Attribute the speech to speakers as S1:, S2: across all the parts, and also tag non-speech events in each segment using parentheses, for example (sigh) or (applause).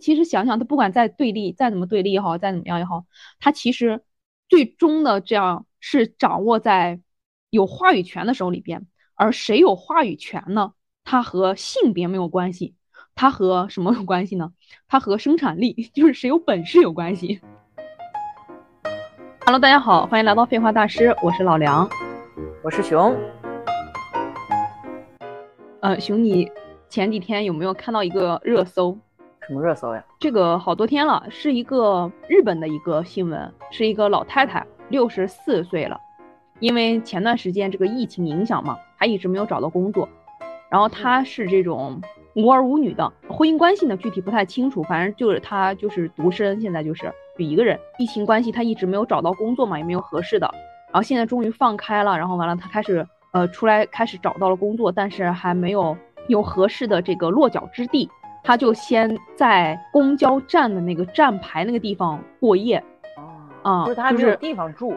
S1: 其实想想，他不管再对立，再怎么对立也好，再怎么样也好，他其实最终的这样是掌握在有话语权的手里边。而谁有话语权呢？它和性别没有关系，它和什么有关系呢？它和生产力，(laughs) 就是谁有本事有关系。Hello，大家好，欢迎来到废话大师，我是老梁，
S2: 我是熊。
S1: 呃，熊，你前几天有没有看到一个热搜？
S2: 什么热搜呀？
S1: 这个好多天了，是一个日本的一个新闻，是一个老太太，六十四岁了。因为前段时间这个疫情影响嘛，她一直没有找到工作，然后她是这种无儿无女的，婚姻关系呢具体不太清楚，反正就是她就是独身，现在就是就一个人。疫情关系她一直没有找到工作嘛，也没有合适的，然后现在终于放开了，然后完了她开始呃出来开始找到了工作，但是还没有有合适的这个落脚之地，她就先在公交站的那个站牌那个地方过夜，
S2: 啊，就是他没有地方住，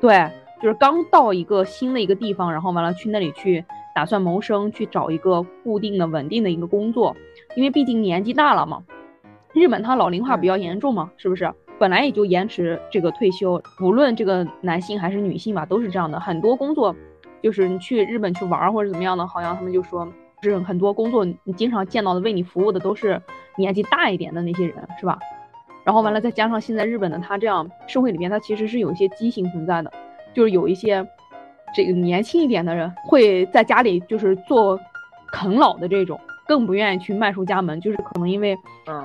S1: 对。就是刚到一个新的一个地方，然后完了去那里去打算谋生，去找一个固定的、稳定的一个工作，因为毕竟年纪大了嘛。日本它老龄化比较严重嘛，是不是？本来也就延迟这个退休，无论这个男性还是女性吧，都是这样的。很多工作，就是你去日本去玩或者怎么样的，好像他们就说，是很多工作你经常见到的为你服务的都是年纪大一点的那些人，是吧？然后完了再加上现在日本的他这样社会里面，他其实是有一些畸形存在的。就是有一些这个年轻一点的人会在家里就是做啃老的这种，更不愿意去迈出家门，就是可能因为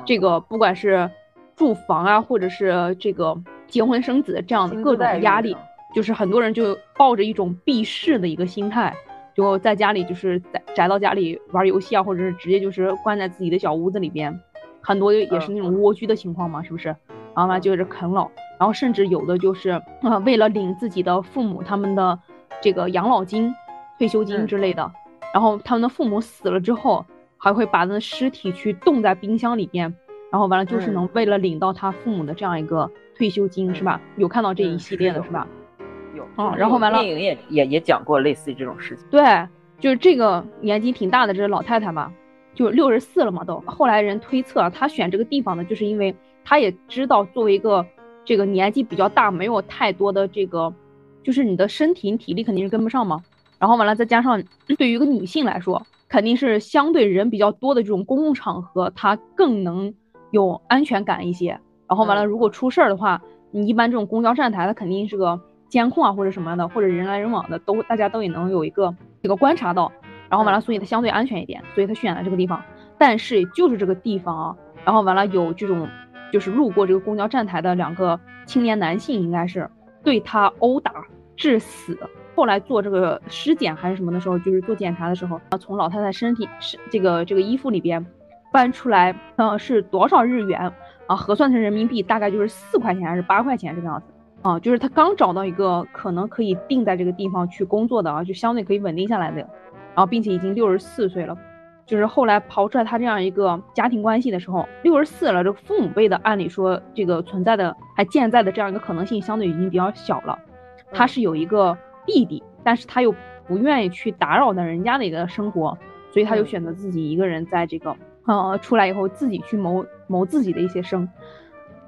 S1: 这个不管是住房啊，或者是这个结婚生子这样的各种压力，就是很多人就抱着一种避世的一个心态，就在家里就是宅宅到家里玩游戏啊，或者是直接就是关在自己的小屋子里边，很多也是那种蜗居的情况嘛，是不是？然后呢，就是啃老。然后甚至有的就是啊，为了领自己的父母他们的这个养老金、退休金之类的，然后他们的父母死了之后，还会把那尸体去冻在冰箱里边，然后完了就是能为了领到他父母的这样一个退休金，是吧？有看到这一系列的是吧？
S2: 有
S1: 啊，然后完了
S2: 电影也也也讲过类似于这种事情。
S1: 对，就是这个年纪挺大的这个老太太嘛，就六十四了嘛都。后来人推测她选这个地方呢，就是因为她也知道作为一个。这个年纪比较大，没有太多的这个，就是你的身体体力肯定是跟不上嘛。然后完了，再加上对于一个女性来说，肯定是相对人比较多的这种公共场合，她更能有安全感一些。然后完了，如果出事儿的话，你一般这种公交站台，它肯定是个监控啊或者什么的，或者人来人往的，都大家都也能有一个这个观察到。然后完了，所以它相对安全一点，所以他选了这个地方。但是就是这个地方啊，然后完了有这种。就是路过这个公交站台的两个青年男性，应该是对他殴打致死。后来做这个尸检还是什么的时候，就是做检查的时候，从老太太身体是这个这个衣服里边翻出来，呃，是多少日元啊？核算成人民币大概就是四块钱还是八块钱这个样子啊？就是他刚找到一个可能可以定在这个地方去工作的啊，就相对可以稳定下来的，然后并且已经六十四岁了。就是后来刨出来他这样一个家庭关系的时候，六十四了，这父母辈的按理说这个存在的还健在的这样一个可能性相对已经比较小了。他是有一个弟弟，但是他又不愿意去打扰到人家的一个生活，所以他就选择自己一个人在这个呃出来以后自己去谋谋自己的一些生。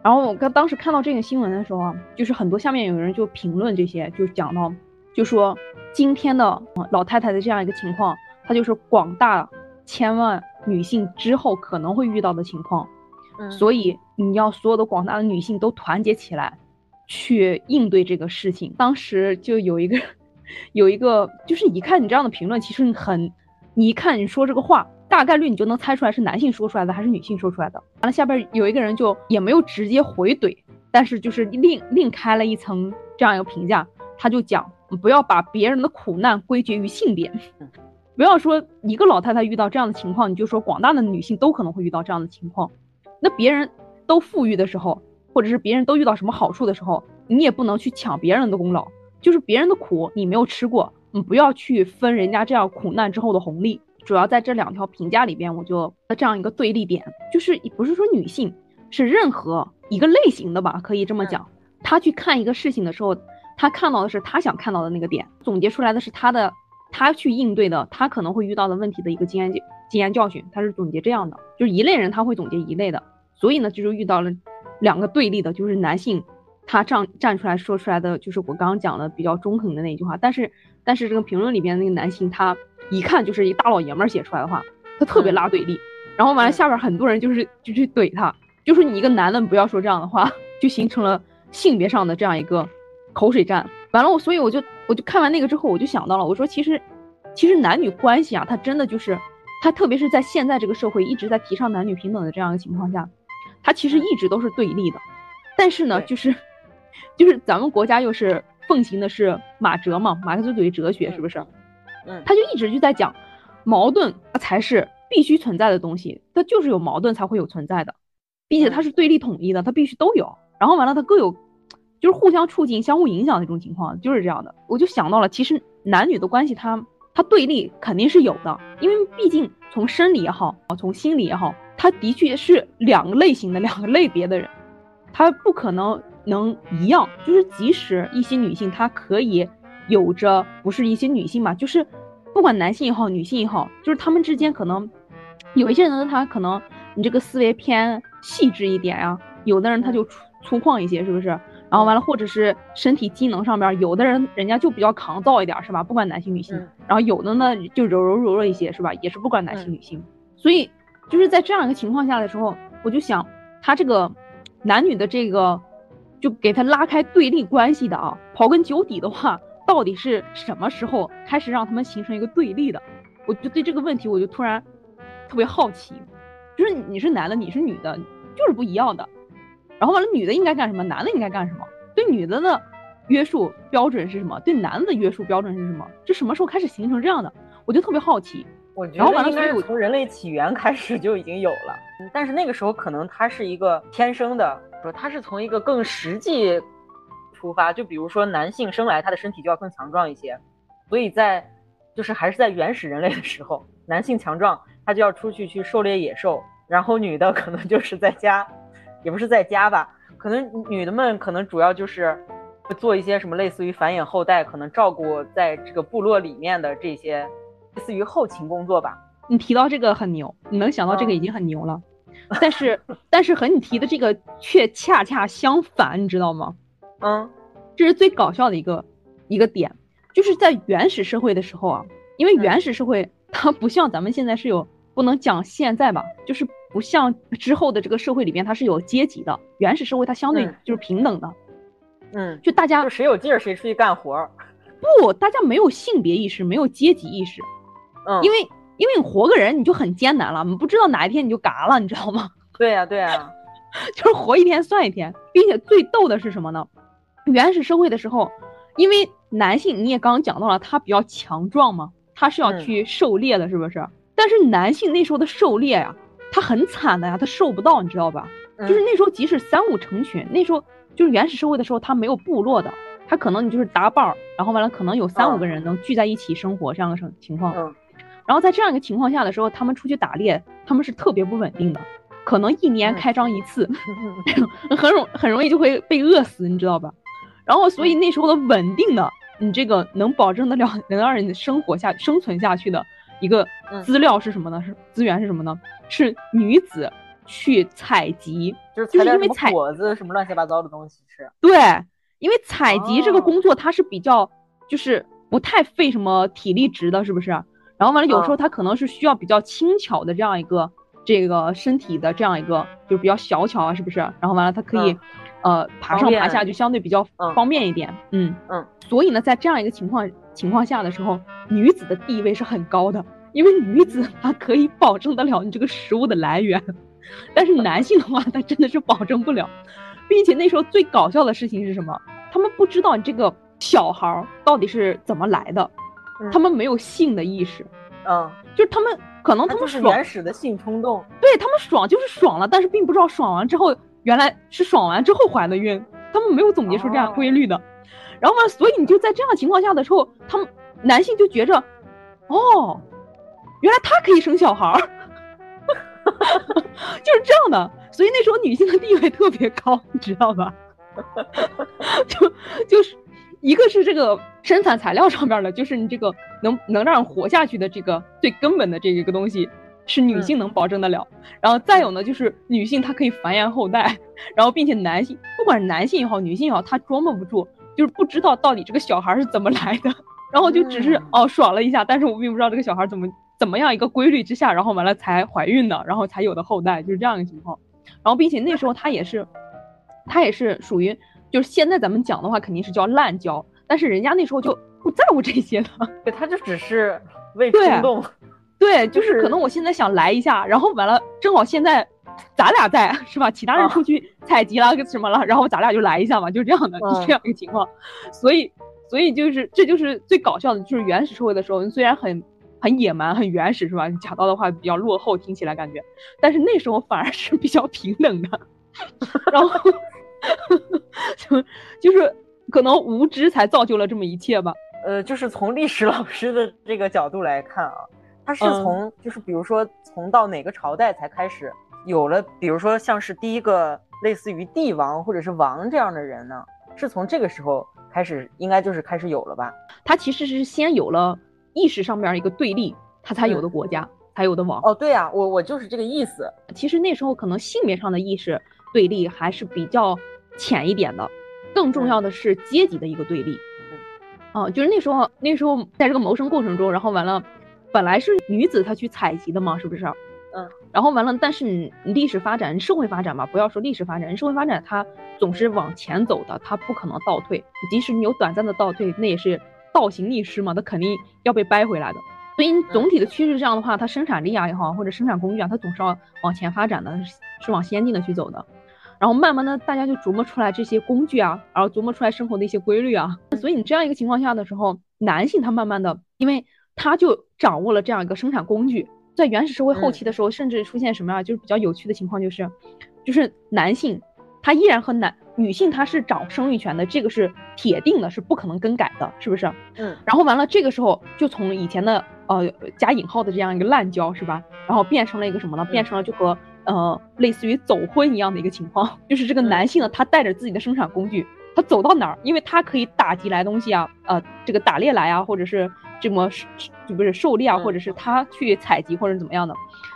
S1: 然后我刚当时看到这个新闻的时候啊，就是很多下面有人就评论这些，就讲到就说今天的老太太的这样一个情况，她就是广大。千万女性之后可能会遇到的情况，所以你要所有的广大的女性都团结起来，去应对这个事情。当时就有一个，(laughs) 有一个，就是一看你这样的评论，其实你很，你一看你说这个话，大概率你就能猜出来是男性说出来的还是女性说出来的。完了下边有一个人就也没有直接回怼，但是就是另另开了一层这样一个评价，他就讲不要把别人的苦难归结于性别。不要说一个老太太遇到这样的情况，你就说广大的女性都可能会遇到这样的情况。那别人都富裕的时候，或者是别人都遇到什么好处的时候，你也不能去抢别人的功劳。就是别人的苦你没有吃过，你不要去分人家这样苦难之后的红利。主要在这两条评价里边，我就这样一个对立点，就是不是说女性是任何一个类型的吧，可以这么讲。她去看一个事情的时候，她看到的是她想看到的那个点，总结出来的是她的。她去应对的，她可能会遇到的问题的一个经验经验教训，她是总结这样的，就是一类人他会总结一类的，所以呢，就是遇到了两个对立的，就是男性他站站出来说出来的，就是我刚刚讲的比较中肯的那句话。但是，但是这个评论里边那个男性，他一看就是一大老爷们儿写出来的话，他特别拉对立。然后完了，下边很多人就是就去怼他，就说你一个男的不要说这样的话，就形成了性别上的这样一个口水战。完了，我所以我就我就看完那个之后，我就想到了，我说其实其实男女关系啊，它真的就是。它特别是在现在这个社会一直在提倡男女平等的这样一个情况下，它其实一直都是对立的。但是呢，就是，就是咱们国家又是奉行的是马哲嘛，马克思主义哲学是不是？
S2: 嗯，
S1: 他就一直就在讲，矛盾才是必须存在的东西，它就是有矛盾才会有存在的，并且它是对立统一的，它必须都有。然后完了，它各有，就是互相促进、相互影响的这种情况，就是这样的。我就想到了，其实男女的关系，它。它对立肯定是有的，因为毕竟从生理也好，从心理也好，它的确是两个类型的两个类别的人，他不可能能一样。就是即使一些女性，她可以有着不是一些女性嘛，就是不管男性也好，女性也好，就是他们之间可能有一些人呢，他可能你这个思维偏细致一点啊，有的人他就粗粗犷一些，是不是？然后完了，或者是身体机能上边，有的人人家就比较抗造一点，是吧？不管男性女性。然后有的呢就柔柔弱弱一些，是吧？也是不管男性女性。所以就是在这样一个情况下的时候，我就想，他这个男女的这个，就给他拉开对立关系的啊，刨根究底的话，到底是什么时候开始让他们形成一个对立的？我就对这个问题，我就突然特别好奇，就是你是男的，你是女的，就是不一样的。然后完了，女的应该干什么？男的应该干什么？对女的的约束标准是什么？对男的的约束标准是什么？这什么时候开始形成这样的？我就特别好奇。
S2: 我觉得应该是从人类起源开始就已经有了，但是那个时候可能它是一个天生的，说它是从一个更实际出发。就比如说男性生来他的身体就要更强壮一些，所以在就是还是在原始人类的时候，男性强壮他就要出去去狩猎野兽，然后女的可能就是在家。也不是在家吧，可能女的们可能主要就是做一些什么类似于繁衍后代，可能照顾在这个部落里面的这些类似于后勤工作吧。
S1: 你提到这个很牛，你能想到这个已经很牛了。但是 (laughs) 但是和你提的这个却恰恰相反，你知道吗？
S2: 嗯，
S1: 这是最搞笑的一个一个点，就是在原始社会的时候啊，因为原始社会它不像咱们现在是有不能讲现在吧，就是。不像之后的这个社会里边，它是有阶级的。原始社会它相对就是平等的，
S2: 嗯，
S1: 就大家
S2: 就谁有劲儿谁出去干活儿。
S1: 不，大家没有性别意识，没有阶级意识，
S2: 嗯，
S1: 因为因为你活个人你就很艰难了，你不知道哪一天你就嘎了，你知道吗？(laughs)
S2: 对呀对呀，
S1: 就是活一天算一天，并且最逗的是什么呢？原始社会的时候，因为男性你也刚刚讲到了，他比较强壮嘛，他是要去狩猎的，是不是？但是男性那时候的狩猎呀。他很惨的呀，他受不到，你知道吧？就是那时候，即使三五成群，那时候就是原始社会的时候，他没有部落的，他可能你就是搭伴儿，然后完了可能有三五个人能聚在一起生活这样的情情况。然后在这样一个情况下的时候，他们出去打猎，他们是特别不稳定的，可能一年开张一次，(laughs) 很容很容易就会被饿死，你知道吧？然后所以那时候的稳定的，你这个能保证得了能让人生活下生存下去的。一个资料是什么呢？是资源是什么呢？是女子去采集，
S2: 就是
S1: 因为采
S2: 果子什么乱七八糟的东西吃。
S1: 对，因为采集这个工作它是比较就是不太费什么体力值的，是不是？然后完了，有时候它可能是需要比较轻巧的这样一个这个身体的这样一个就比较小巧啊，是不是？然后完了，它可以呃爬上爬下就相对比较方便一点。嗯
S2: 嗯。
S1: 所以呢，在这样一个情况。情况下的时候，女子的地位是很高的，因为女子她可以保证得了你这个食物的来源，但是男性的话，他真的是保证不了，并且那时候最搞笑的事情是什么？他们不知道你这个小孩到底是怎么来的，他们没有性的意识，
S2: 嗯，
S1: 就是他们可能他们
S2: 是原始的性冲动，
S1: 对他们爽就是爽了，但是并不知道爽完之后原来是爽完之后怀的孕，他们没有总结出这样规律的。然后嘛，所以你就在这样情况下的时候，他们男性就觉着，哦，原来他可以生小孩儿，(laughs) 就是这样的。所以那时候女性的地位特别高，你知道吧？(laughs) 就就是一个是这个生产材料上面的，就是你这个能能让人活下去的这个最根本的这一个东西，是女性能保证得了。然后再有呢，就是女性她可以繁衍后代，(laughs) 然后并且男性不管是男性也好，女性也好，她琢磨不住，就是不知道到底这个小孩是怎么来的，然后就只是哦爽了一下，但是我并不知道这个小孩怎么怎么样一个规律之下，然后完了才怀孕的，然后才有的后代，就是这样一个情况。然后并且那时候他也是，他也是属于就是现在咱们讲的话肯定是叫滥交，但是人家那时候就。不在乎这些的，
S2: 对，他就只是为冲动，
S1: 对，(laughs) 就是可能我现在想来一下，然后完了正好现在咱俩在 (laughs) 是吧？其他人出去采集了什么了，然后咱俩就来一下嘛，就是这样的，就这样一个情况。所以，所以就是这就是最搞笑的，就是原始社会的时候，虽然很很野蛮、很原始是吧？讲到的话比较落后，听起来感觉，但是那时候反而是比较平等的，然后就就是可能无知才造就了这么一切吧。
S2: 呃，就是从历史老师的这个角度来看啊，他是从就是比如说从到哪个朝代才开始有了，比如说像是第一个类似于帝王或者是王这样的人呢，是从这个时候开始，应该就是开始有了吧？
S1: 他其实是先有了意识上面一个对立，他才有的国家，才有的王。
S2: 哦，对呀，我我就是这个意思。
S1: 其实那时候可能性别上的意识对立还是比较浅一点的，更重要的是阶级的一个对立。嗯哦，就是那时候，那时候在这个谋生过程中，然后完了，本来是女子她去采集的嘛，是不是？
S2: 嗯，
S1: 然后完了，但是你历史发展、社会发展嘛，不要说历史发展，社会发展它总是往前走的，它不可能倒退。即使你有短暂的倒退，那也是倒行逆施嘛，它肯定要被掰回来的。所以总体的趋势这样的话，它生产力啊也好，或者生产工具啊，它总是要往前发展的，是往先进的去走的。然后慢慢的，大家就琢磨出来这些工具啊，然后琢磨出来生活的一些规律啊。所以你这样一个情况下的时候，男性他慢慢的，因为他就掌握了这样一个生产工具。在原始社会后期的时候，甚至出现什么啊，就是比较有趣的情况，就是，就是男性他依然和男女性他是掌生育权的，这个是铁定的，是不可能更改的，是不是？
S2: 嗯。
S1: 然后完了，这个时候就从以前的呃加引号的这样一个滥交，是吧？然后变成了一个什么呢？变成了就和。呃，类似于走婚一样的一个情况，(laughs) 就是这个男性呢，他带着自己的生产工具，他走到哪儿，因为他可以打击来东西啊，呃，这个打猎来啊，或者是这么就不是狩猎啊，或者是他去采集或者怎么样的，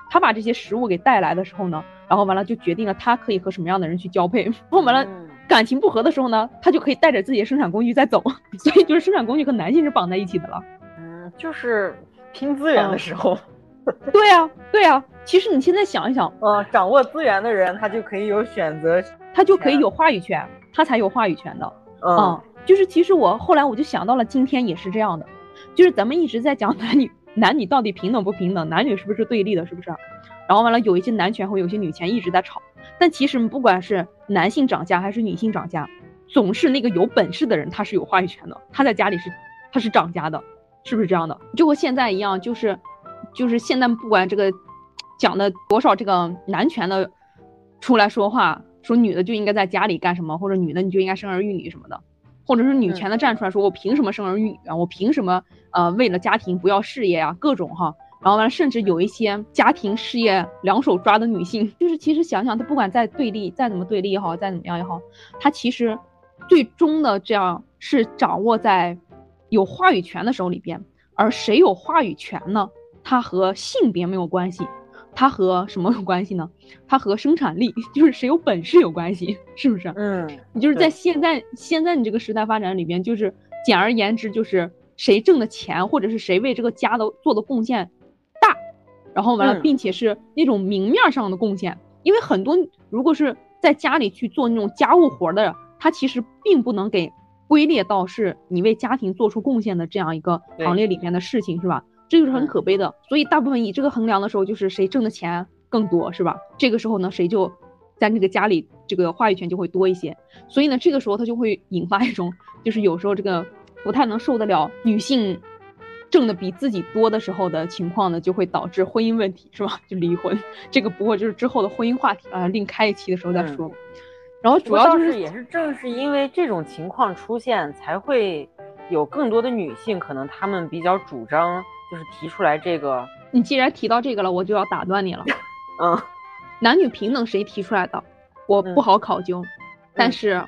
S1: 他把这些食物给带来的时候呢，然后完了就决定了他可以和什么样的人去交配，(laughs) 然后完了感情不和的时候呢，他就可以带着自己的生产工具再走，(laughs) 所以就是生产工具和男性是绑在一起的了。
S2: 嗯，就是拼资源的时候。(laughs)
S1: 对呀，对呀。其实你现在想一想，
S2: 嗯，掌握资源的人，他就可以有选择，
S1: 他就可以有话语权，他才有话语权的。嗯，就是其实我后来我就想到了，今天也是这样的，就是咱们一直在讲男女 (laughs) 男女到底平等不平等，男女是不是对立的，是不是？然后完了，有一些男权和有些女权一直在吵。但其实不管是男性掌家还是女性掌家，总是那个有本事的人他是有话语权的，他在家里是他是掌家的，是不是这样的？就和现在一样，就是就是现在不管这个。讲的多少这个男权的出来说话，说女的就应该在家里干什么，或者女的你就应该生儿育女什么的，或者是女权的站出来说，我凭什么生儿育女啊？我凭什么呃为了家庭不要事业啊？各种哈，然后完了，甚至有一些家庭事业两手抓的女性，就是其实想想，她不管再对立，再怎么对立也好，再怎么样也好，她其实最终的这样是掌握在有话语权的手里边，而谁有话语权呢？它和性别没有关系。它和什么有关系呢？它和生产力，就是谁有本事有关系，是不是？
S2: 嗯，
S1: 你就是在现在现在你这个时代发展里边，就是简而言之，就是谁挣的钱，或者是谁为这个家的做的贡献大，然后完了，并且是那种明面上的贡献。因为很多如果是在家里去做那种家务活的，他其实并不能给归列到是你为家庭做出贡献的这样一个行列里面的事情，是吧？这就是很可悲的，所以大部分以这个衡量的时候，就是谁挣的钱更多，是吧？这个时候呢，谁就在那个家里这个话语权就会多一些。所以呢，这个时候他就会引发一种，就是有时候这个不太能受得了女性挣的比自己多的时候的情况呢，就会导致婚姻问题，是吧？(laughs) 就离婚。这个不过就是之后的婚姻话题啊，另开一期的时候再说。然后主要就是
S2: 也是正是因为这种情况出现，才会有更多的女性可能她们比较主张。就是提出来这个，
S1: 你既然提到这个了，我就要打断你了。(laughs)
S2: 嗯，
S1: 男女平等谁提出来的？我不好考究，但是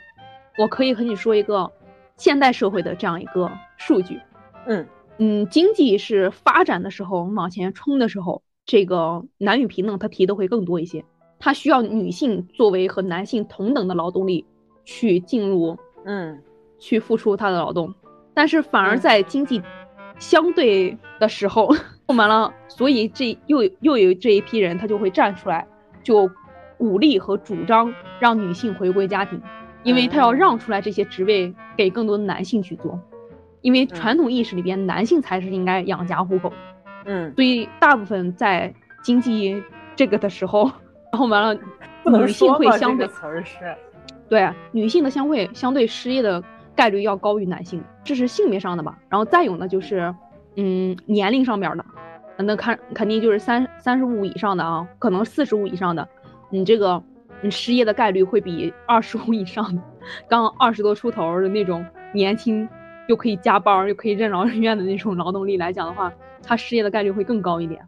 S1: 我可以和你说一个现代社会的这样一个数据。
S2: 嗯
S1: 嗯，经济是发展的时候，往前冲的时候。这个男女平等，他提的会更多一些。他需要女性作为和男性同等的劳动力去进入，
S2: 嗯，
S1: 去付出他的劳动。但是反而在经济相对的时候，(laughs) 完了，所以这又又有这一批人，他就会站出来，就鼓励和主张让女性回归家庭，因为他要让出来这些职位给更多的男性去做，因为传统意识里边男性才是应该养家糊口。
S2: 嗯，
S1: 所以大部分在经济这个的时候，(laughs) 然后完了，女性会相对
S2: 词儿是，
S1: 对，女性的相会相对失业的概率要高于男性，这是性别上的吧。然后再有呢，就是嗯年龄上面的，那看肯定就是三三十五以上的啊，可能四十五以上的，你这个你失业的概率会比二十五以上的，刚二十多出头的那种年轻又可以加班又可以任劳任怨的那种劳动力来讲的话。他失业的概率会更高一点，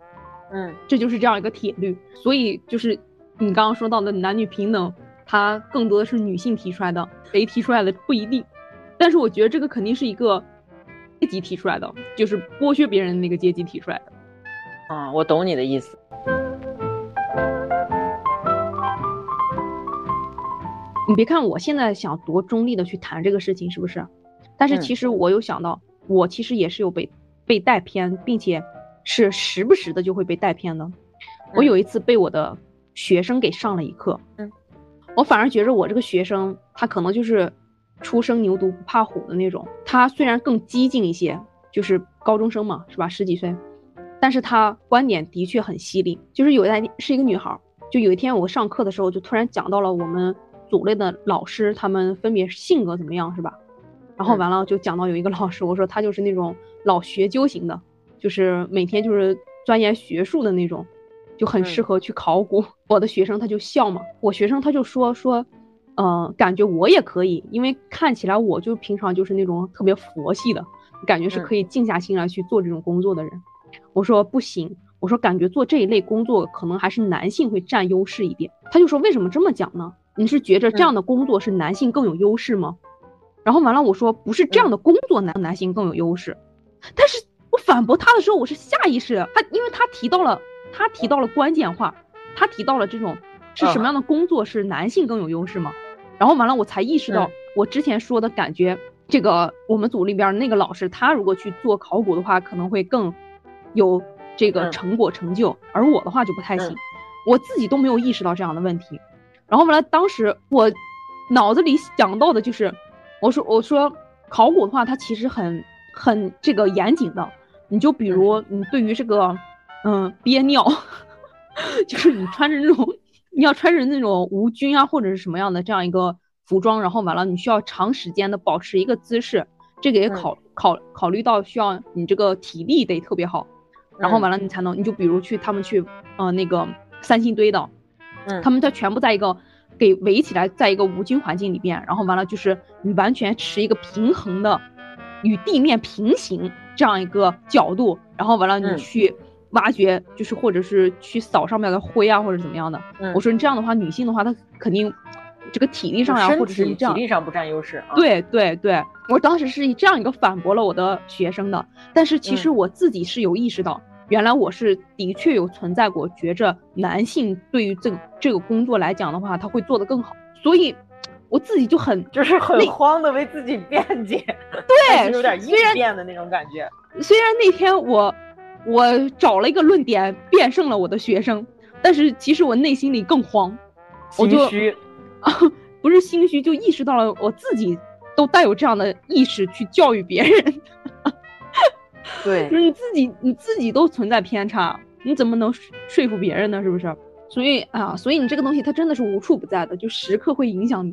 S2: 嗯，
S1: 这就是这样一个铁律。所以就是你刚刚说到的男女平等，它更多的是女性提出来的，谁提出来的不一定。但是我觉得这个肯定是一个阶级提出来的，就是剥削别人的那个阶级提出来的。
S2: 啊，我懂你的意思。
S1: 你别看我现在想多中立的去谈这个事情，是不是？但是其实我有想到，我其实也是有被。被带偏，并且是时不时的就会被带偏的。我有一次被我的学生给上了一课，
S2: 嗯，
S1: 我反而觉着我这个学生他可能就是初生牛犊不怕虎的那种。他虽然更激进一些，就是高中生嘛，是吧？十几岁，但是他观点的确很犀利。就是有一是一个女孩，就有一天我上课的时候，就突然讲到了我们组内的老师，他们分别性格怎么样，是吧？然后完了就讲到有一个老师，我说他就是那种老学究型的，就是每天就是钻研学术的那种，就很适合去考古。我的学生他就笑嘛，我学生他就说说，嗯，感觉我也可以，因为看起来我就平常就是那种特别佛系的感觉，是可以静下心来去做这种工作的人。我说不行，我说感觉做这一类工作可能还是男性会占优势一点。他就说为什么这么讲呢？你是觉着这样的工作是男性更有优势吗？然后完了，我说不是这样的工作男男性更有优势，但是我反驳他的时候，我是下意识的，他因为他提到了他提到了关键话，他提到了这种是什么样的工作是男性更有优势吗？然后完了，我才意识到我之前说的感觉，这个我们组里边那个老师，他如果去做考古的话，可能会更有这个成果成就，而我的话就不太行，我自己都没有意识到这样的问题。然后完了，当时我脑子里想到的就是。我说我说考古的话，它其实很很这个严谨的。你就比如你对于这个，嗯，憋尿，(laughs) 就是你穿着那种你要穿着那种无菌啊或者是什么样的这样一个服装，然后完了你需要长时间的保持一个姿势，这个也考考考虑到需要你这个体力得特别好，然后完了你才能你就比如去他们去呃那个三星堆的，
S2: 嗯，
S1: 他们在全部在一个。给围起来，在一个无菌环境里边，然后完了就是你完全持一个平衡的，与地面平行这样一个角度，然后完了你去挖掘，就是或者是去扫上面的灰啊，或者怎么样的。我说你这样的话，女性的话，她肯定这个体力上呀，或者是这样，
S2: 体力上不占优势。
S1: 对对对，我当时是以这样一个反驳了我的学生的，但是其实我自己是有意识到。原来我是的确有存在过，觉着男性对于这个这个工作来讲的话，他会做得更好，所以我自己就很 (laughs)
S2: 就是很慌的为自己辩解，
S1: 对，(laughs)
S2: 有点应变的那种感觉。
S1: 虽然那天我我找了一个论点辩胜了我的学生，但是其实我内心里更慌，
S2: 心虚
S1: 啊，(laughs) 不是心虚，就意识到了我自己都带有这样的意识去教育别人。
S2: 对，(laughs)
S1: 就是你自己，你自己都存在偏差，你怎么能说服别人呢？是不是？所以啊，所以你这个东西它真的是无处不在的，就时刻会影响你，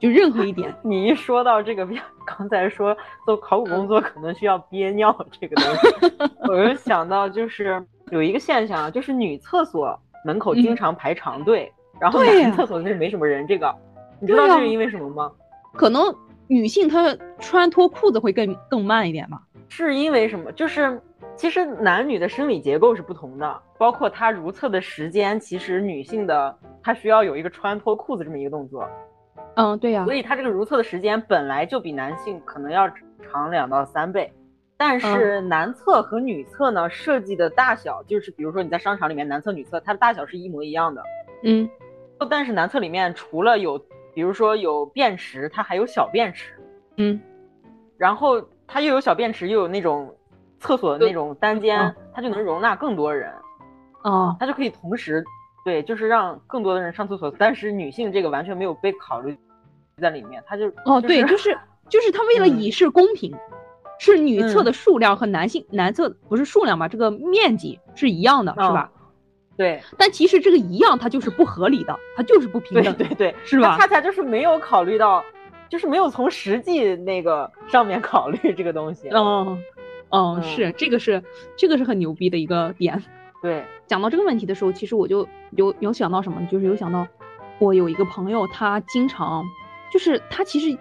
S1: 就任何一点。
S2: 你一说到这个，刚才说做考古工作可能需要憋尿这个东西，我就想到就是有一个现象，就是女厕所门口经常排长队，然后男厕所那没什么人。这个你知道这是因为什么吗？
S1: 可能女性她穿脱裤子会更更慢一点吧。
S2: 是因为什么？就是其实男女的生理结构是不同的，包括她如厕的时间，其实女性的她需要有一个穿脱裤子这么一个动作。
S1: 嗯，对呀。
S2: 所以他这个如厕的时间本来就比男性可能要长两到三倍。但是男厕和女厕呢，设计的大小就是比如说你在商场里面男厕女厕，它的大小是一模一样的。
S1: 嗯，
S2: 但是男厕里面除了有，比如说有便池，它还有小便池。
S1: 嗯，
S2: 然后它又有小便池，又有那种厕所的那种单间，它就能容纳更多人。
S1: 哦，
S2: 它就可以同时，对，就是让更多的人上厕所。但是女性这个完全没有被考虑在里面，他就
S1: 哦，对，就是就是他为了以示公平，是女厕的数量和男性男厕不是数量吧？这个面积是一样的，是吧？
S2: 对，
S1: 但其实这个一样，它就是不合理的，它就是不平等，
S2: 对对，
S1: 是吧？
S2: 恰恰就是没有考虑到，就是没有从实际那个上面考虑这个东西。
S1: 嗯，嗯，是这个是这个是很牛逼的一个点。(laughs)
S2: 对，
S1: 讲到这个问题的时候，其实我就有有想到什么，就是有想到我有一个朋友，他经常就是他其实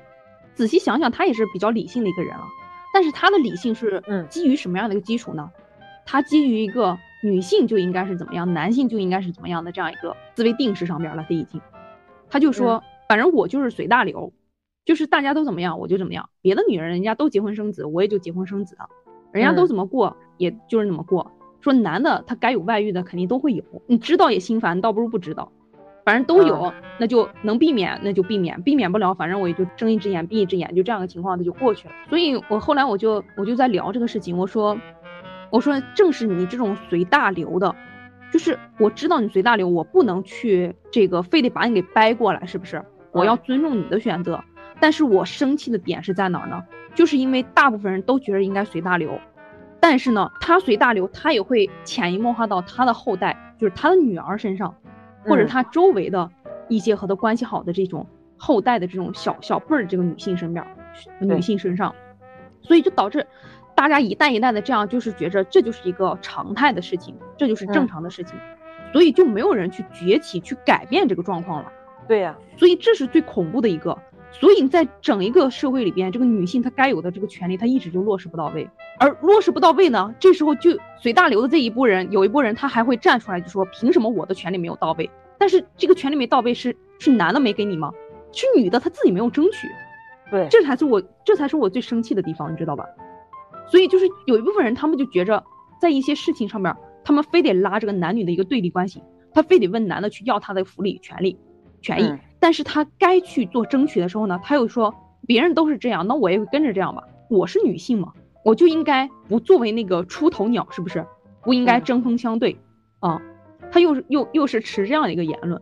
S1: 仔细想想，他也是比较理性的一个人了，但是他的理性是
S2: 嗯
S1: 基于什么样的一个基础呢？他基于一个。女性就应该是怎么样，男性就应该是怎么样的这样一个思维定式上边了。他已经，他就说，反正我就是随大流，就是大家都怎么样我就怎么样。别的女人人家都结婚生子，我也就结婚生子啊，人家都怎么过，也就是怎么过。说男的他该有外遇的肯定都会有，你知道也心烦，倒不如不知道。反正都有，那就能避免那就避免，避免不了，反正我也就睁一只眼闭一只眼，就这样的情况他就过去了。所以我后来我就我就在聊这个事情，我说。我说，正是你这种随大流的，就是我知道你随大流，我不能去这个非得把你给掰过来，是不是？我要尊重你的选择。但是我生气的点是在哪儿呢？就是因为大部分人都觉得应该随大流，但是呢，他随大流，他也会潜移默化到他的后代，就是他的女儿身上，或者他周围的一些和他关系好的这种后代的这种小小辈儿这个女性身边，女性身上，所以就导致。大家一代一代的这样，就是觉着这就是一个常态的事情，这就是正常的事情，所以就没有人去崛起去改变这个状况了。
S2: 对呀，
S1: 所以这是最恐怖的一个。所以在整一个社会里边，这个女性她该有的这个权利，她一直就落实不到位。而落实不到位呢，这时候就随大流的这一波人，有一波人他还会站出来就说，凭什么我的权利没有到位？但是这个权利没到位是是男的没给你吗？是女的她自己没有争取。
S2: 对，
S1: 这才是我这才是我最生气的地方，你知道吧？所以就是有一部分人，他们就觉着在一些事情上面，他们非得拉这个男女的一个对立关系，他非得问男的去要他的福利、权利、权益。但是他该去做争取的时候呢，他又说别人都是这样，那我也会跟着这样吧。我是女性嘛，我就应该不作为那个出头鸟，是不是？不应该针锋相对啊。他又是又又是持这样的一个言论，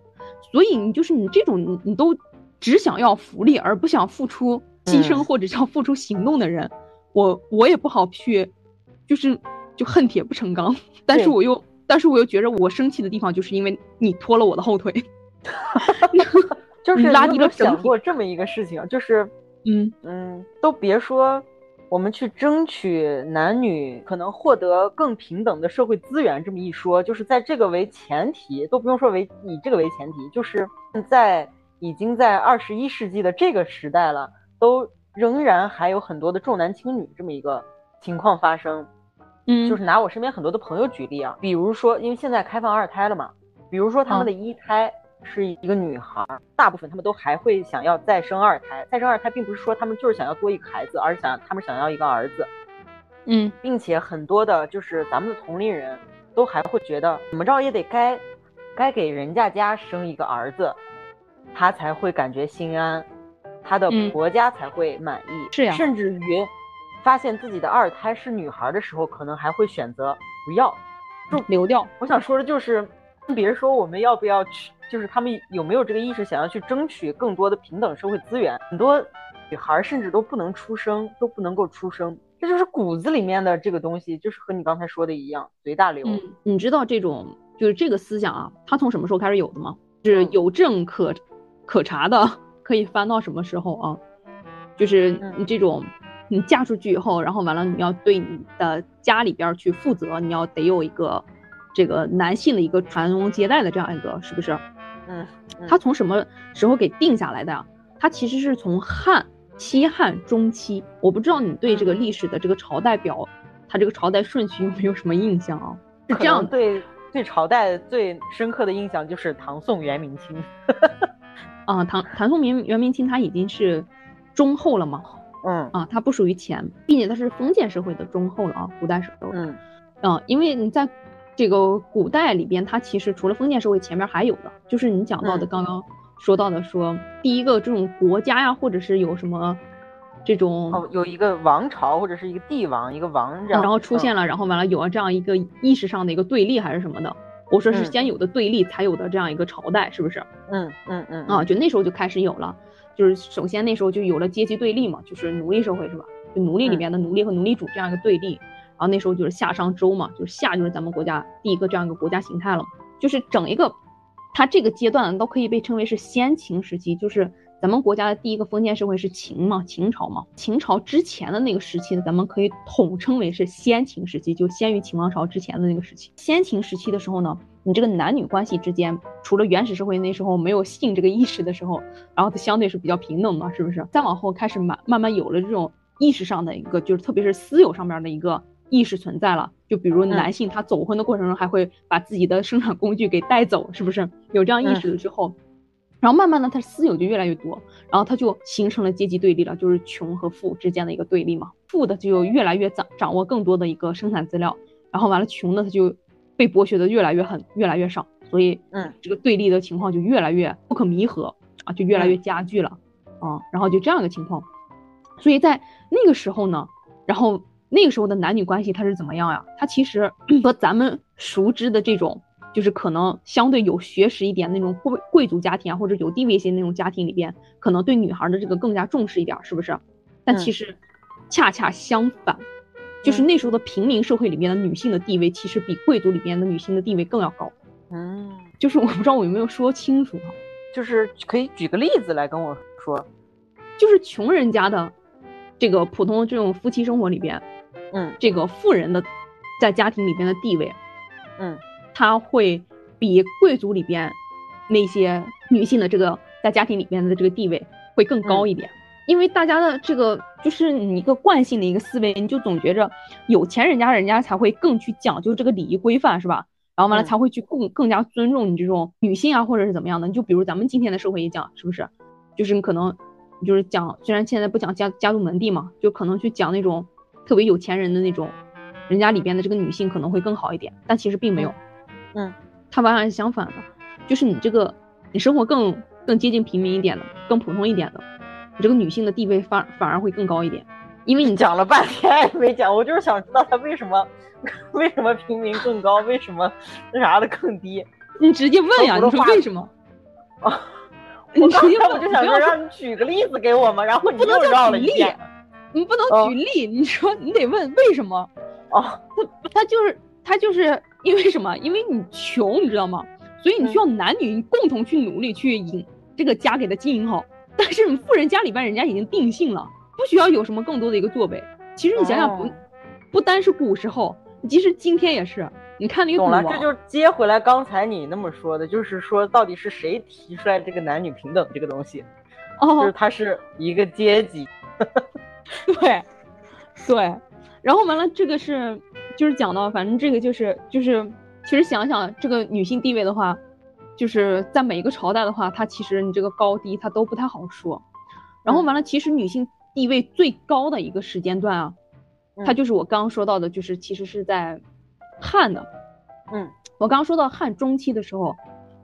S1: 所以你就是你这种你你都只想要福利而不想付出牺牲或者叫付出行动的人。我我也不好去，就是就恨铁不成钢，(laughs) 但是我又但是我又觉着我生气的地方就是因为你拖了我的后腿，(laughs)
S2: 就是
S1: 拉低了
S2: 想过这么一个事情，就是
S1: 嗯。
S2: 嗯，都别说我们去争取男女可能获得更平等的社会资源这么一说，就是在这个为前提，都不用说为以这个为前提，就是在已经在二十一世纪的这个时代了，都。仍然还有很多的重男轻女这么一个情况发生，
S1: 嗯，
S2: 就是拿我身边很多的朋友举例啊，比如说，因为现在开放二胎了嘛，比如说他们的一胎是一个女孩，大部分他们都还会想要再生二胎，再生二胎并不是说他们就是想要多一个孩子，而是想他们想要一个儿子，
S1: 嗯，
S2: 并且很多的就是咱们的同龄人都还会觉得怎么着也得该该给人家家生一个儿子，他才会感觉心安。她的婆家才会满意，
S1: 是呀，
S2: 甚至于发现自己的二胎是女孩的时候，可能还会选择不要，
S1: 就流掉。
S2: 我想说的就是，别说我们要不要去，就是他们有没有这个意识，想要去争取更多的平等社会资源。很多女孩甚至都不能出生，都不能够出生，这就是骨子里面的这个东西，就是和你刚才说的一样，随大流。
S1: 嗯，你知道这种就是这个思想啊，它从什么时候开始有的吗？是有证可可查的。(laughs) 可以翻到什么时候啊？就是你这种，你嫁出去以后，然后完了你要对你的家里边去负责，你要得有一个这个男性的一个传宗接代的这样一个，是不是？
S2: 嗯，
S1: 他从什么时候给定下来的呀？他其实是从汉、西汉中期，我不知道你对这个历史的这个朝代表，它这个朝代顺序有没有什么印象啊？是这样，
S2: 对对朝代最深刻的印象就是唐宋元明清。
S1: 啊，唐唐宋明元明清，他已经是中后了嘛？
S2: 嗯
S1: 啊，它不属于前，并且它是封建社会的中后了啊，古代时候，
S2: 嗯
S1: 嗯，因为你在这个古代里边，它其实除了封建社会，前面还有的，就是你讲到的
S2: 嗯。
S1: 刚刚说到的说，第一个这种国家呀，或者是有什么这种
S2: 哦，有一个王朝或者是一个帝王，一个王
S1: 然后出现了，然后完了有了这样一个意识上的一个对立还是什么的，我说是
S2: 嗯。
S1: 先有的对立才有的这样一个朝代，是不是？
S2: 嗯嗯嗯
S1: 啊，就那时候就开始有了，就是首先那时候就有了阶级对立嘛，就是奴隶社会是吧？就奴隶里面的奴隶和奴隶主这样一个对立，然后那时候就是夏商周嘛，就是夏就是咱们国家第一个这样一个国家形态了，就是整一个，它这个阶段都可以被称为是先秦时期，就是咱们国家的第一个封建社会是秦嘛，秦朝嘛，秦朝之前的那个时期呢，咱们可以统称为是先秦时期，就先于秦王朝之前的那个时期。先秦时期的时候呢，你这个男女关系之间，除了原始社会那时候没有性这个意识的时候，然后它相对是比较平等嘛，是不是？再往后开始慢慢慢有了这种意识上的一个，就是特别是私有上面的一个意识存在了。就比如男性他走婚的过程中，还会把自己的生产工具给带走，是不是？有这样意识了之后。然后慢慢的，他私有就越来越多，然后他就形成了阶级对立了，就是穷和富之间的一个对立嘛。富的就越来越掌掌握更多的一个生产资料，然后完了穷的他就被剥削的越来越狠，越来越少，所以
S2: 嗯
S1: 这个对立的情况就越来越不可弥合啊，就越来越加剧了啊，然后就这样一个情况。所以在那个时候呢，然后那个时候的男女关系它是怎么样呀？它其实 (clears throat) 和咱们熟知的这种。就是可能相对有学识一点那种贵贵族家庭啊，或者有地位一些那种家庭里边，可能对女孩的这个更加重视一点，是不是？但其实恰恰相反，就是那时候的平民社会里面的女性的地位，其实比贵族里面的女性的地位更要高。
S2: 嗯，
S1: 就是我不知道我有没有说清楚哈，
S2: 就是可以举个例子来跟我说，
S1: 就是穷人家的这个普通这种夫妻生活里边，
S2: 嗯
S1: 这个富人的在家庭里边的地位，
S2: 嗯。
S1: 他会比贵族里边那些女性的这个在家庭里边的这个地位会更高一点，嗯、因为大家的这个就是你一个惯性的一个思维，你就总觉着有钱人家人家才会更去讲究这个礼仪规范，是吧？然后完了才会去更更加尊重你这种女性啊，或者是怎么样的？你就比如咱们今天的社会也讲，是不是？就是你可能就是讲，虽然现在不讲家家族门第嘛，就可能去讲那种特别有钱人的那种人家里边的这个女性可能会更好一点，但其实并没有。
S2: 嗯，
S1: 它完全是相反的，就是你这个你生活更更接近平民一点的，更普通一点的，你这个女性的地位反反而会更高一点，因为你
S2: 讲了半天也没讲，我就是想知道她为什么 (laughs) 为什么平民更高，为什么那啥的更低？
S1: 你直接问呀，你说为什么？
S2: 啊，
S1: 你直接 (laughs) 问，
S2: 我就想说让你举个例子给我嘛，然后你又绕了一遍，
S1: 你不能举例，你说你得问为什么？
S2: 哦，
S1: 他他就是他就是。因为什么？因为你穷，你知道吗？所以你需要男女共同去努力去引这个家给他经营好。但是富人家里边人家已经定性了，不需要有什么更多的一个作为。其实你想想，不、
S2: 哦、
S1: 不单是古时候，即使今天也是。你看那个
S2: 懂了，这就接回来刚才你那么说的，就是说到底是谁提出来这个男女平等这个东西？
S1: 哦，
S2: 就是他是一个阶级。(laughs)
S1: 对，对，然后完了，这个是。就是讲到，反正这个就是就是，其实想想这个女性地位的话，就是在每一个朝代的话，它其实你这个高低它都不太好说。然后完了，其实女性地位最高的一个时间段啊，它就是我刚刚说到的，就是其实是在汉的。
S2: 嗯，
S1: 我刚刚说到汉中期的时候，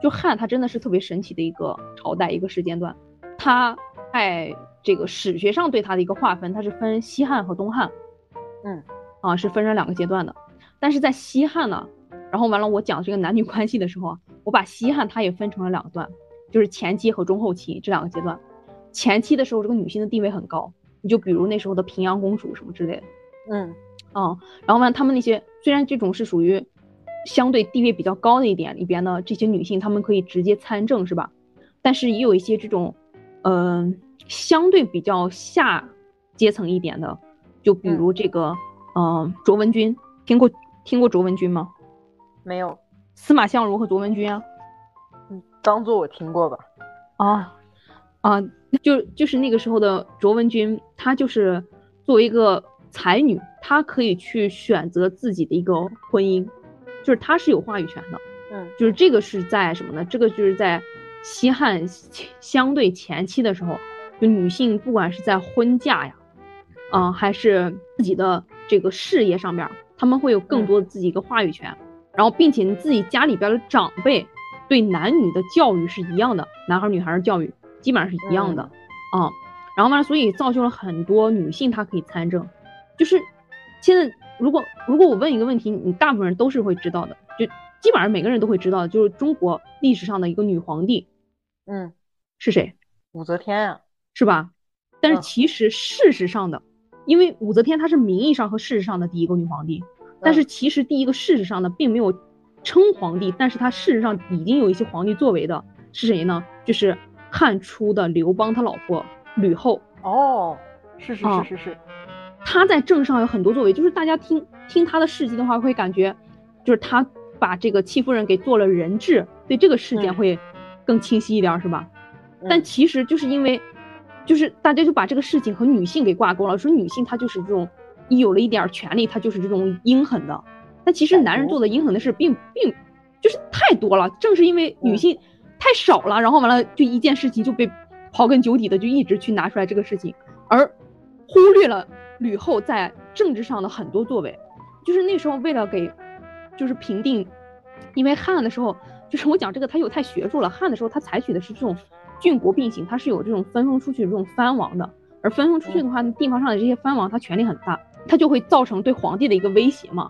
S1: 就汉它真的是特别神奇的一个朝代一个时间段。它在这个史学上对它的一个划分，它是分西汉和东汉。
S2: 嗯。
S1: 啊，是分成两个阶段的，但是在西汉呢，然后完了我讲这个男女关系的时候啊，我把西汉它也分成了两段，就是前期和中后期这两个阶段。前期的时候，这个女性的地位很高，你就比如那时候的平阳公主什么之类的，
S2: 嗯
S1: 啊，然后完他们那些虽然这种是属于相对地位比较高的一点里边呢，这些女性她们可以直接参政是吧？但是也有一些这种，嗯、呃，相对比较下阶层一点的，就比如这个。嗯，卓文君听过听过卓文君吗？
S2: 没有。
S1: 司马相如和卓文君啊？
S2: 嗯，当做我听过吧。
S1: 啊啊，就就是那个时候的卓文君，她就是作为一个才女，她可以去选择自己的一个婚姻，就是她是有话语权的。
S2: 嗯，
S1: 就是这个是在什么呢？这个就是在西汉相对前期的时候，就女性不管是在婚嫁呀。嗯，还是自己的这个事业上面，他们会有更多的自己一个话语权。然后，并且你自己家里边的长辈对男女的教育是一样的，男孩女孩的教育基本上是一样的，啊，然后完了，所以造就了很多女性她可以参政。就是现在，如果如果我问一个问题，你大部分人都是会知道的，就基本上每个人都会知道，就是中国历史上的一个女皇帝，
S2: 嗯，
S1: 是谁？
S2: 武则天呀，
S1: 是吧？但是其实事实上的，因为武则天她是名义上和事实上的第一个女皇帝。但是其实第一个事实上的，并没有称皇帝，但是她事实上已经有一些皇帝作为的，是谁呢？就是汉初的刘邦他老婆吕后。
S2: 哦，是是是是是，
S1: 他在政上有很多作为，就是大家听听她的事迹的话，会感觉就是她把这个戚夫人给做了人质，对这个事件会更清晰一点，是吧？但其实就是因为，就是大家就把这个事情和女性给挂钩了，说女性她就是这种。一有了一点权利，她就是这种阴狠的。但其实男人做的阴狠的事，并并就是太多了。正是因为女性太少了，然后完了，就一件事情就被刨根究底的就一直去拿出来这个事情，而忽略了吕后在政治上的很多作为。就是那时候为了给，就是平定，因为汉的时候，就是我讲这个他又太学术了。汉的时候他采取的是这种郡国并行，它是有这种分封出去这种藩王的。而分封出去的话，地方上的这些藩王他权力很大。他就会造成对皇帝的一个威胁嘛，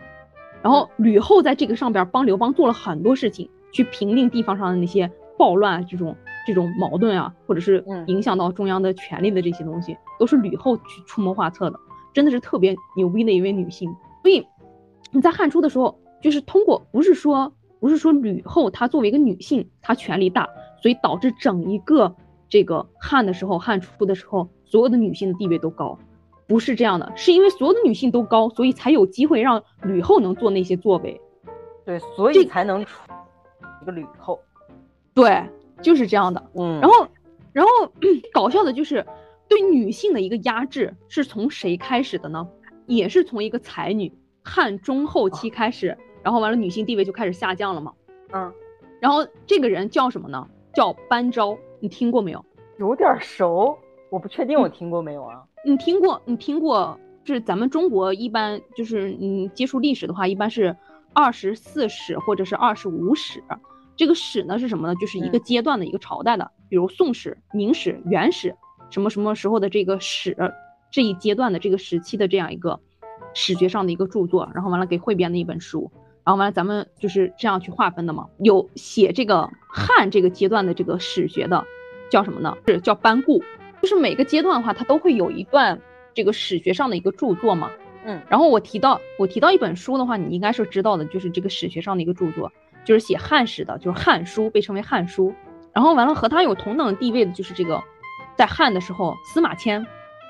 S1: 然后吕后在这个上边帮刘邦做了很多事情，去平定地方上的那些暴乱这种这种矛盾啊，或者是影响到中央的权力的这些东西，都是吕后去出谋划策的，真的是特别牛逼的一位女性。所以你在汉初的时候，就是通过不是说不是说吕后她作为一个女性，她权力大，所以导致整一个这个汉的时候，汉初的时候，所有的女性的地位都高。不是这样的，是因为所有的女性都高，所以才有机会让吕后能做那些作为。
S2: 对，所以才能出一个吕后。
S1: 对，就是这样的。嗯，然后，然后 (clears throat) 搞笑的就是对女性的一个压制是从谁开始的呢？也是从一个才女汉中后期开始，然后完了女性地位就开始下降了嘛。
S2: 嗯，
S1: 然后这个人叫什么呢？叫班昭，你听过没有？
S2: 有点熟，我不确定我听过没有啊。
S1: 你听过？你听过？就是咱们中国一般就是嗯，接触历史的话，一般是二十四史或者是二十五史。这个史呢是什么呢？就是一个阶段的一个朝代的，比如宋史、明史、元史，什么什么时候的这个史这一阶段的这个时期的这样一个史学上的一个著作，然后完了给汇编的一本书，然后完了咱们就是这样去划分的嘛。有写这个汉这个阶段的这个史学的，叫什么呢？是叫班固。就是每个阶段的话，它都会有一段这个史学上的一个著作嘛，
S2: 嗯，
S1: 然后我提到我提到一本书的话，你应该是知道的，就是这个史学上的一个著作，就是写汉史的，就是《汉书》，被称为《汉书》。然后完了和他有同等地位的就是这个，在汉的时候，司马迁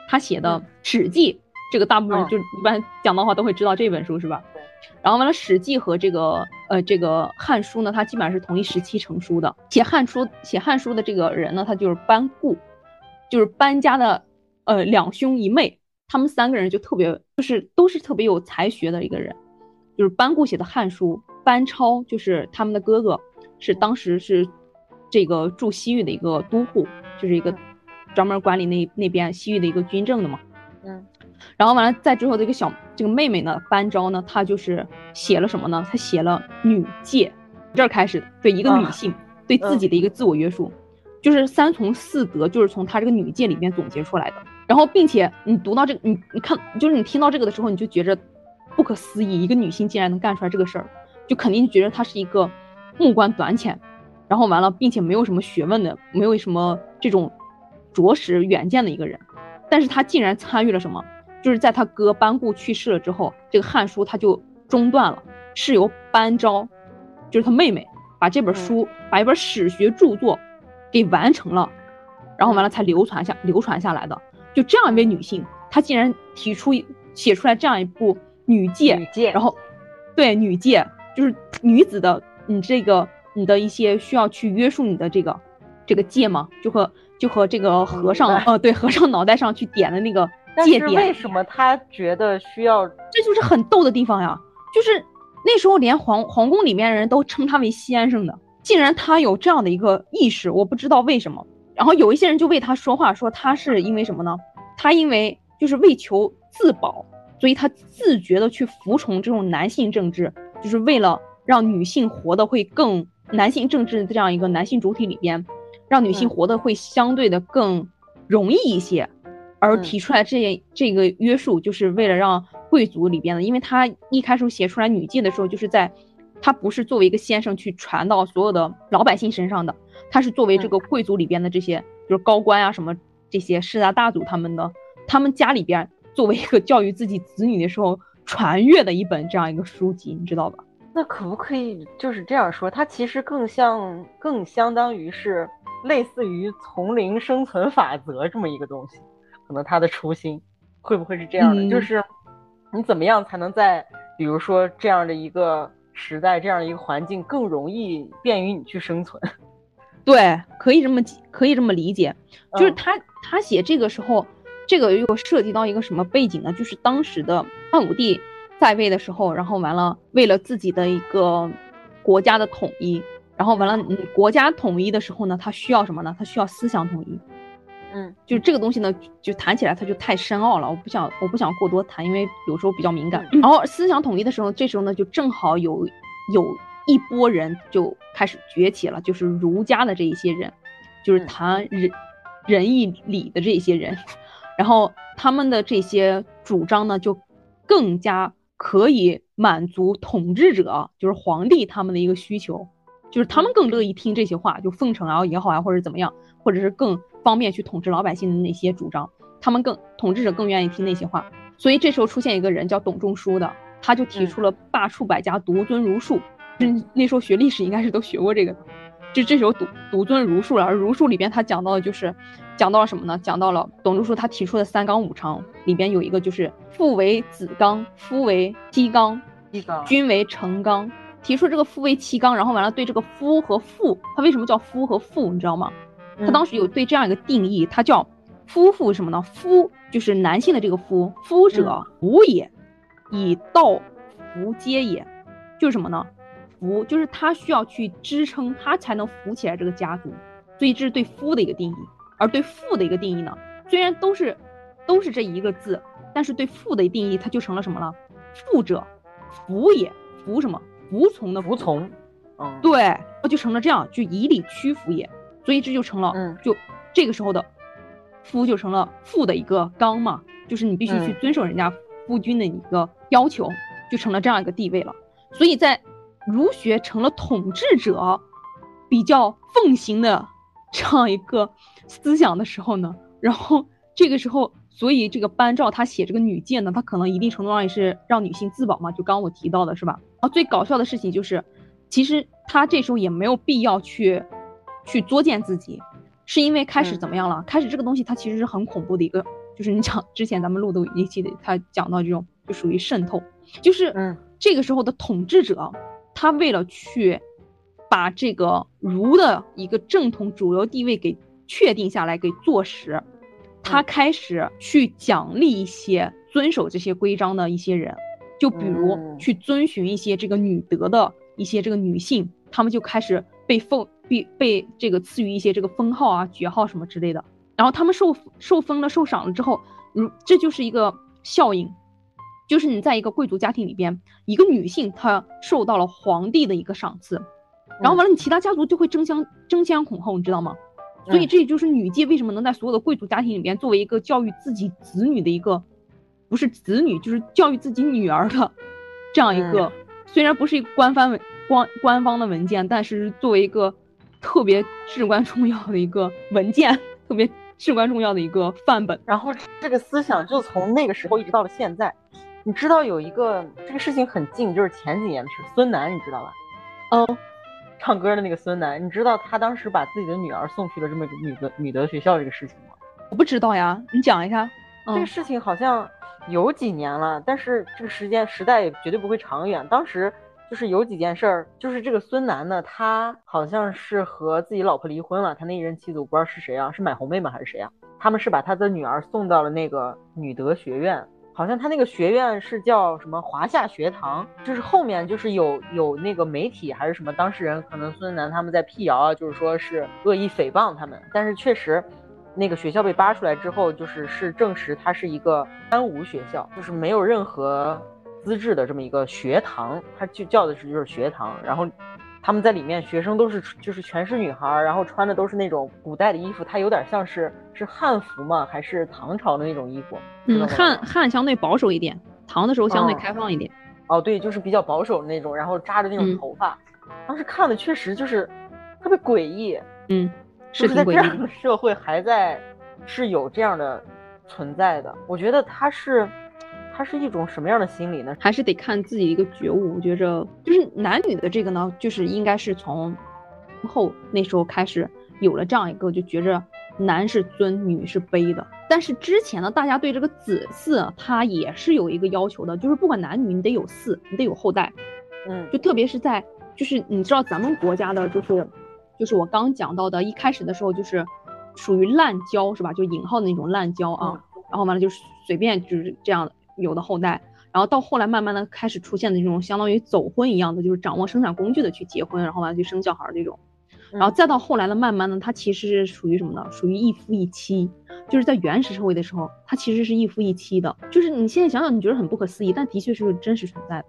S1: 他写的《史记》，这个大部分人就一般讲的话都会知道这本书是吧？
S2: 对。
S1: 然后完了，《史记》和这个呃这个《汉书》呢，它基本上是同一时期成书的。写《汉书》写《汉书》的这个人呢，他就是班固。就是班家的，呃，两兄一妹，他们三个人就特别，就是都是特别有才学的一个人。就是班固写的《汉书》，班超就是他们的哥哥，是当时是这个驻西域的一个都护，就是一个专门管理那那边西域的一个军政的嘛。
S2: 嗯。
S1: 然后完了，再之后这个小这个妹妹呢，班昭呢，她就是写了什么呢？她写了《女诫》，这儿开始对一个女性对自己的一个自我约束。就是三从四德，就是从她这个女诫里面总结出来的。然后，并且你读到这个，你你看，就是你听到这个的时候，你就觉着不可思议，一个女性竟然能干出来这个事儿，就肯定觉得她是一个目光短浅，然后完了，并且没有什么学问的，没有什么这种着实远见的一个人。但是她竟然参与了什么？就是在他哥班固去世了之后，这个《汉书》他就中断了，是由班昭，就是他妹妹，把这本书，把一本史学著作。给完成了，然后完了才流传下流传下来的。就这样一位女性，她竟然提出写出来这样一部女诫，然后对女诫就是女子的你这个你的一些需要去约束你的这个这个戒嘛，就和就和这个和尚呃对和尚脑袋上去点的那个戒点。
S2: 为什么他觉得需要？
S1: 这就是很逗的地方呀，就是那时候连皇皇宫里面的人都称他为先生的。竟然他有这样的一个意识，我不知道为什么。然后有一些人就为他说话，说他是因为什么呢？他因为就是为求自保，所以他自觉的去服从这种男性政治，就是为了让女性活得会更男性政治这样一个男性主体里边，让女性活得会相对的更容易一些，而提出来这这个约束，就是为了让贵族里边的，因为他一开始写出来女诫的时候，就是在他不是作为一个先生去传到所有的老百姓身上的，他是作为这个贵族里边的这些就是高官啊什么这些世家大族他们的。他们家里边作为一个教育自己子女的时候传阅的一本这样一个书籍，你知道吧？
S2: 那可不可以就是这样说？它其实更像，更相当于是类似于丛林生存法则这么一个东西。可能他的初心会不会是这样的？就是你怎么样才能在比如说这样的一个时代、这样的一个环境更容易便于你去生存？(laughs)
S1: 对，可以这么可以这么理解。就是他他写这个时候。这个又涉及到一个什么背景呢？就是当时的汉武帝在位的时候，然后完了，为了自己的一个国家的统一，然后完了，嗯，国家统一的时候呢，他需要什么呢？他需要思想统一。
S2: 嗯，
S1: 就是这个东西呢，就谈起来它就太深奥了，我不想我不想过多谈，因为有时候比较敏感。然后思想统一的时候，这时候呢，就正好有有一波人就开始崛起了，就是儒家的这一些人，就是谈仁仁义礼的这些人。然后他们的这些主张呢，就更加可以满足统治者，就是皇帝他们的一个需求，就是他们更乐意听这些话，就奉承啊也好啊，或者怎么样，或者是更方便去统治老百姓的那些主张，他们更统治者更愿意听那些话。所以这时候出现一个人叫董仲舒的，他就提出了罢黜百家，独尊儒术。嗯，那时候学历史应该是都学过这个的。就这时候独独尊儒术了，而儒术里边他讲到的就是讲到了什么呢？讲到了董仲舒他提出的三纲五常里边有一个就是父为子纲，夫为妻纲，君为臣纲。提出这个夫为妻纲，然后完了对这个夫和妇，他为什么叫夫和妇？你知道吗？他当时有对这样一个定义，他叫夫妇什么呢？夫就是男性的这个夫，夫者福也，以道福皆也，就是什么呢？扶就是他需要去支撑，他才能扶起来这个家族，所以这是对夫的一个定义。而对父的一个定义呢，虽然都是都是这一个字，但是对父的定义，它就成了什么了？父者，服也，服什么？服从的
S2: 服从。嗯，
S1: 对，就成了这样，就以礼屈服也。所以这就成了，嗯，就这个时候的夫就成了父的一个纲嘛，就是你必须去遵守人家夫君的一个要求，就成了这样一个地位了。所以在儒学成了统治者比较奉行的这样一个思想的时候呢，然后这个时候，所以这个班昭他写这个女诫呢，他可能一定程度上也是让女性自保嘛，就刚我提到的是吧？啊，最搞笑的事情就是，其实他这时候也没有必要去去作践自己，是因为开始怎么样了？开始这个东西它其实是很恐怖的一个，就是你讲之前咱们录的一期的，他讲到这种就属于渗透，就是嗯，这个时候的统治者。他为了去把这个儒的一个正统主流地位给确定下来，给坐实，他开始去奖励一些遵守这些规章的一些人，就比如去遵循一些这个女德的一些这个女性，她们就开始被封，被被这个赐予一些这个封号啊、爵号什么之类的。然后她们受受封了、受赏了之后，嗯，这就是一个效应。就是你在一个贵族家庭里边，一个女性她受到了皇帝的一个赏赐，然后完了，你其他家族就会争相争相恐后，你知道吗？所以这就是女诫为什么能在所有的贵族家庭里边作为一个教育自己子女的一个，不是子女就是教育自己女儿的这样一个，虽然不是一个官方文官官方的文件，但是作为一个特别至关重要的一个文件，特别至关重要的一个范本。
S2: 然后这个思想就从那个时候一直到了现在。你知道有一个这个事情很近，就是前几年的事。孙楠，你知道吧？
S1: 嗯，
S2: 唱歌的那个孙楠，你知道他当时把自己的女儿送去了这么一个女的女德学校这个事情吗？
S1: 我不知道呀，你讲一下。
S2: 这个事情好像有几年了，但是这个时间时代也绝对不会长远。当时就是有几件事儿，就是这个孙楠呢，他好像是和自己老婆离婚了，他那一任妻子我不知道是谁啊，是买红妹吗还是谁啊？他们是把他的女儿送到了那个女德学院。好像他那个学院是叫什么华夏学堂，就是后面就是有有那个媒体还是什么当事人，可能孙楠他们在辟谣啊，就是说是恶意诽谤他们，但是确实，那个学校被扒出来之后，就是是证实它是一个三无学校，就是没有任何资质的这么一个学堂，它就叫的是就是学堂。然后他们在里面，学生都是就是全是女孩，然后穿的都是那种古代的衣服，它有点像是是汉服嘛？还是唐朝的那种衣服？
S1: 嗯，汉汉相对保守一点，唐的时候相对开放一点。
S2: 哦，对，就是比较保守的那种，然后扎着那种头发，当时看的确实就是特别诡异。
S1: 嗯。
S2: 是在这样的社会还在是有这样的存在的，我觉得他是，他是一种什么样的心理呢？
S1: 还是得看自己一个觉悟。我觉着就是男女的这个呢，就是应该是从后那时候开始有了这样一个，就觉着男是尊，女是卑的。但是之前呢，大家对这个子嗣他也是有一个要求的，就是不管男女，你得有嗣，你得有后代。
S2: 嗯，
S1: 就特别是在就是你知道咱们国家的就是。就是我刚讲到的，一开始的时候就是属于滥交，是吧？就引号的那种滥交啊。然后完了就是随便就是这样有的后代，然后到后来慢慢的开始出现的这种相当于走婚一样的，就是掌握生产工具的去结婚，然后完了就生小孩这种。然后再到后来呢，慢慢的它其实是属于什么呢？属于一夫一妻，就是在原始社会的时候，它其实是一夫一妻的。就是你现在想想，你觉得很不可思议，但的确是真实存在的。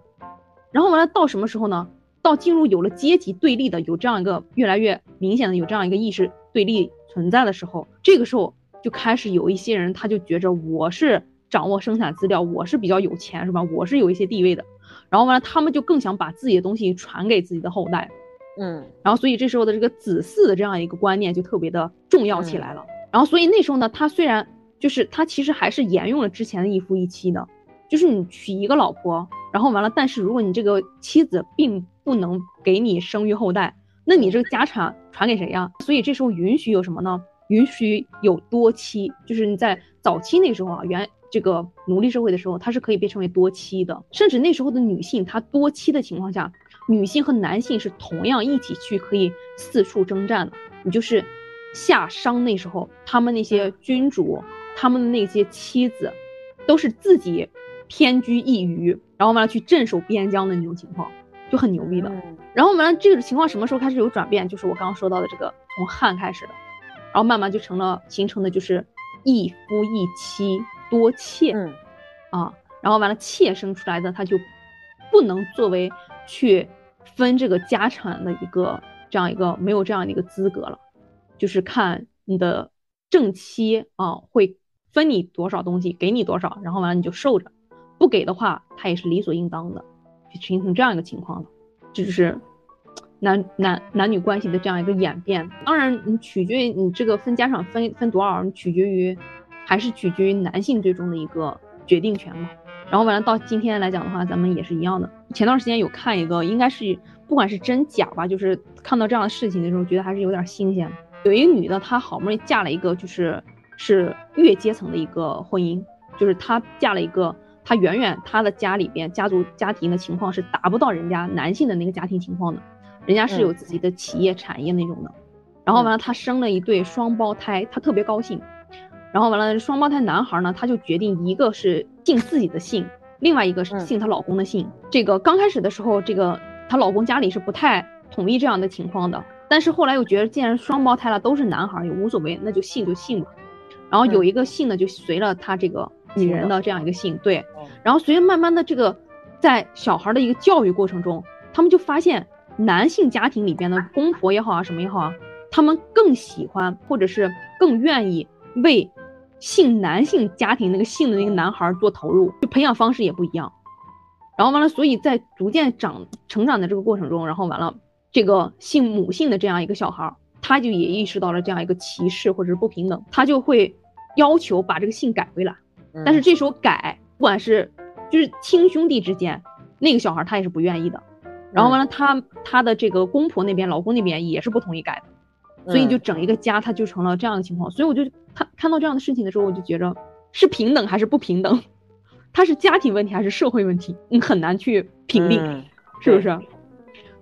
S1: 然后完了到什么时候呢？到进入有了阶级对立的，有这样一个越来越明显的有这样一个意识对立存在的时候，这个时候就开始有一些人，他就觉着我是掌握生产资料，我是比较有钱，是吧？我是有一些地位的，然后完了，他们就更想把自己的东西传给自己的后代，
S2: 嗯，
S1: 然后所以这时候的这个子嗣的这样一个观念就特别的重要起来了。然后所以那时候呢，他虽然就是他其实还是沿用了之前的一夫一妻的，就是你娶一个老婆，然后完了，但是如果你这个妻子并不能给你生育后代，那你这个家产传给谁呀？所以这时候允许有什么呢？允许有多妻，就是你在早期那时候啊，原这个奴隶社会的时候，它是可以被称为多妻的。甚至那时候的女性，她多妻的情况下，女性和男性是同样一起去可以四处征战的。你就是夏商那时候，他们那些君主，他们的那些妻子，都是自己偏居一隅，然后完了去镇守边疆的那种情况。就很牛逼的，然后完了，这个情况什么时候开始有转变？就是我刚刚说到的这个从汉开始的，然后慢慢就成了形成的就是一夫一妻多妾，
S2: 嗯，
S1: 啊，然后完了妾生出来的他就不能作为去分这个家产的一个这样一个没有这样的一个资格了，就是看你的正妻啊会分你多少东西，给你多少，然后完了你就受着，不给的话他也是理所应当的。就形成这样一个情况了，这就是男男男女关系的这样一个演变。当然，你取决于你这个分家产分分多少，你取决于还是取决于男性最终的一个决定权嘛。然后完了到今天来讲的话，咱们也是一样的。前段时间有看一个，应该是不管是真假吧，就是看到这样的事情的时候，觉得还是有点新鲜。有一个女的，她好不容易嫁了一个就是是越阶层的一个婚姻，就是她嫁了一个。他远远他的家里边家族家庭的情况是达不到人家男性的那个家庭情况的，人家是有自己的企业产业那种的，然后完了他生了一对双胞胎，他特别高兴，然后完了双胞胎男孩呢，他就决定一个是姓自己的姓，另外一个是姓她老公的姓。这个刚开始的时候，这个她老公家里是不太同意这样的情况的，但是后来又觉得既然双胞胎了都是男孩也无所谓，那就姓就姓吧，然后有一个姓呢就随了他这个。女人的这样一个性，对，然后随着慢慢的这个，在小孩的一个教育过程中，他们就发现男性家庭里边的公婆也好啊，什么也好啊，他们更喜欢或者是更愿意为性男性家庭那个性的那个男孩做投入，就培养方式也不一样。然后完了，所以在逐渐长成长的这个过程中，然后完了，这个性母性的这样一个小孩，他就也意识到了这样一个歧视或者是不平等，他就会要求把这个性改回来。但是这时候改，不管是就是亲兄弟之间，那个小孩他也是不愿意的。然后完了，他他的这个公婆那边、老公那边也是不同意改的，所以就整一个家他就成了这样的情况。所以我就看看到这样的事情的时候，我就觉着是平等还是不平等？(laughs) 他是家庭问题还是社会问题？你很难去评定，是不是？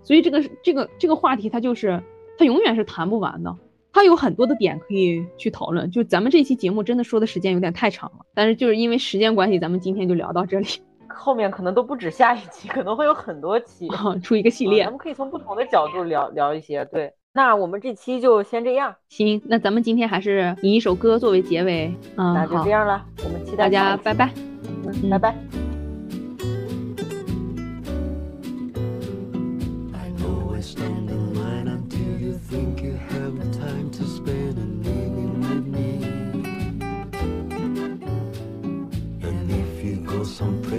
S1: 所以这个这个这个话题，它就是它永远是谈不完的。它有很多的点可以去讨论，就咱们这期节目真的说的时间有点太长了，但是就是因为时间关系，咱们今天就聊到这里，(laughs)
S2: 后面可能都不止下一期，可能会有很多期，
S1: 出一个系列，
S2: 咱们可以从不同的角度聊聊一些，对。那我们这期就先这样。
S1: 行，那咱们今天还是以一首歌作为结尾。嗯，
S2: 那就这样了。我们期待
S1: 大家，拜拜。
S2: 嗯，拜拜。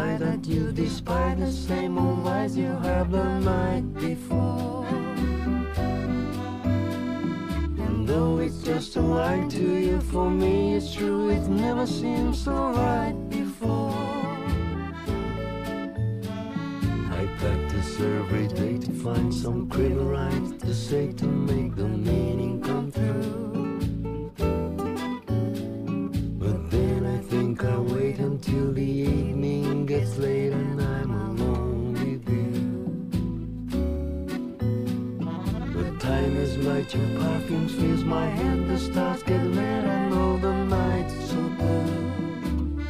S3: eye that you despise the same old lies you have the night before. And though it's just a lie to you, for me it's true, it never seemed so right before. I practice every day to find some clever right to say to make the meaning come through. Your perfume fills my head, the stars get red, I know the night's so blue.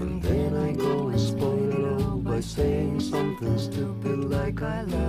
S3: And then I go and spoil it all by saying something stupid like I love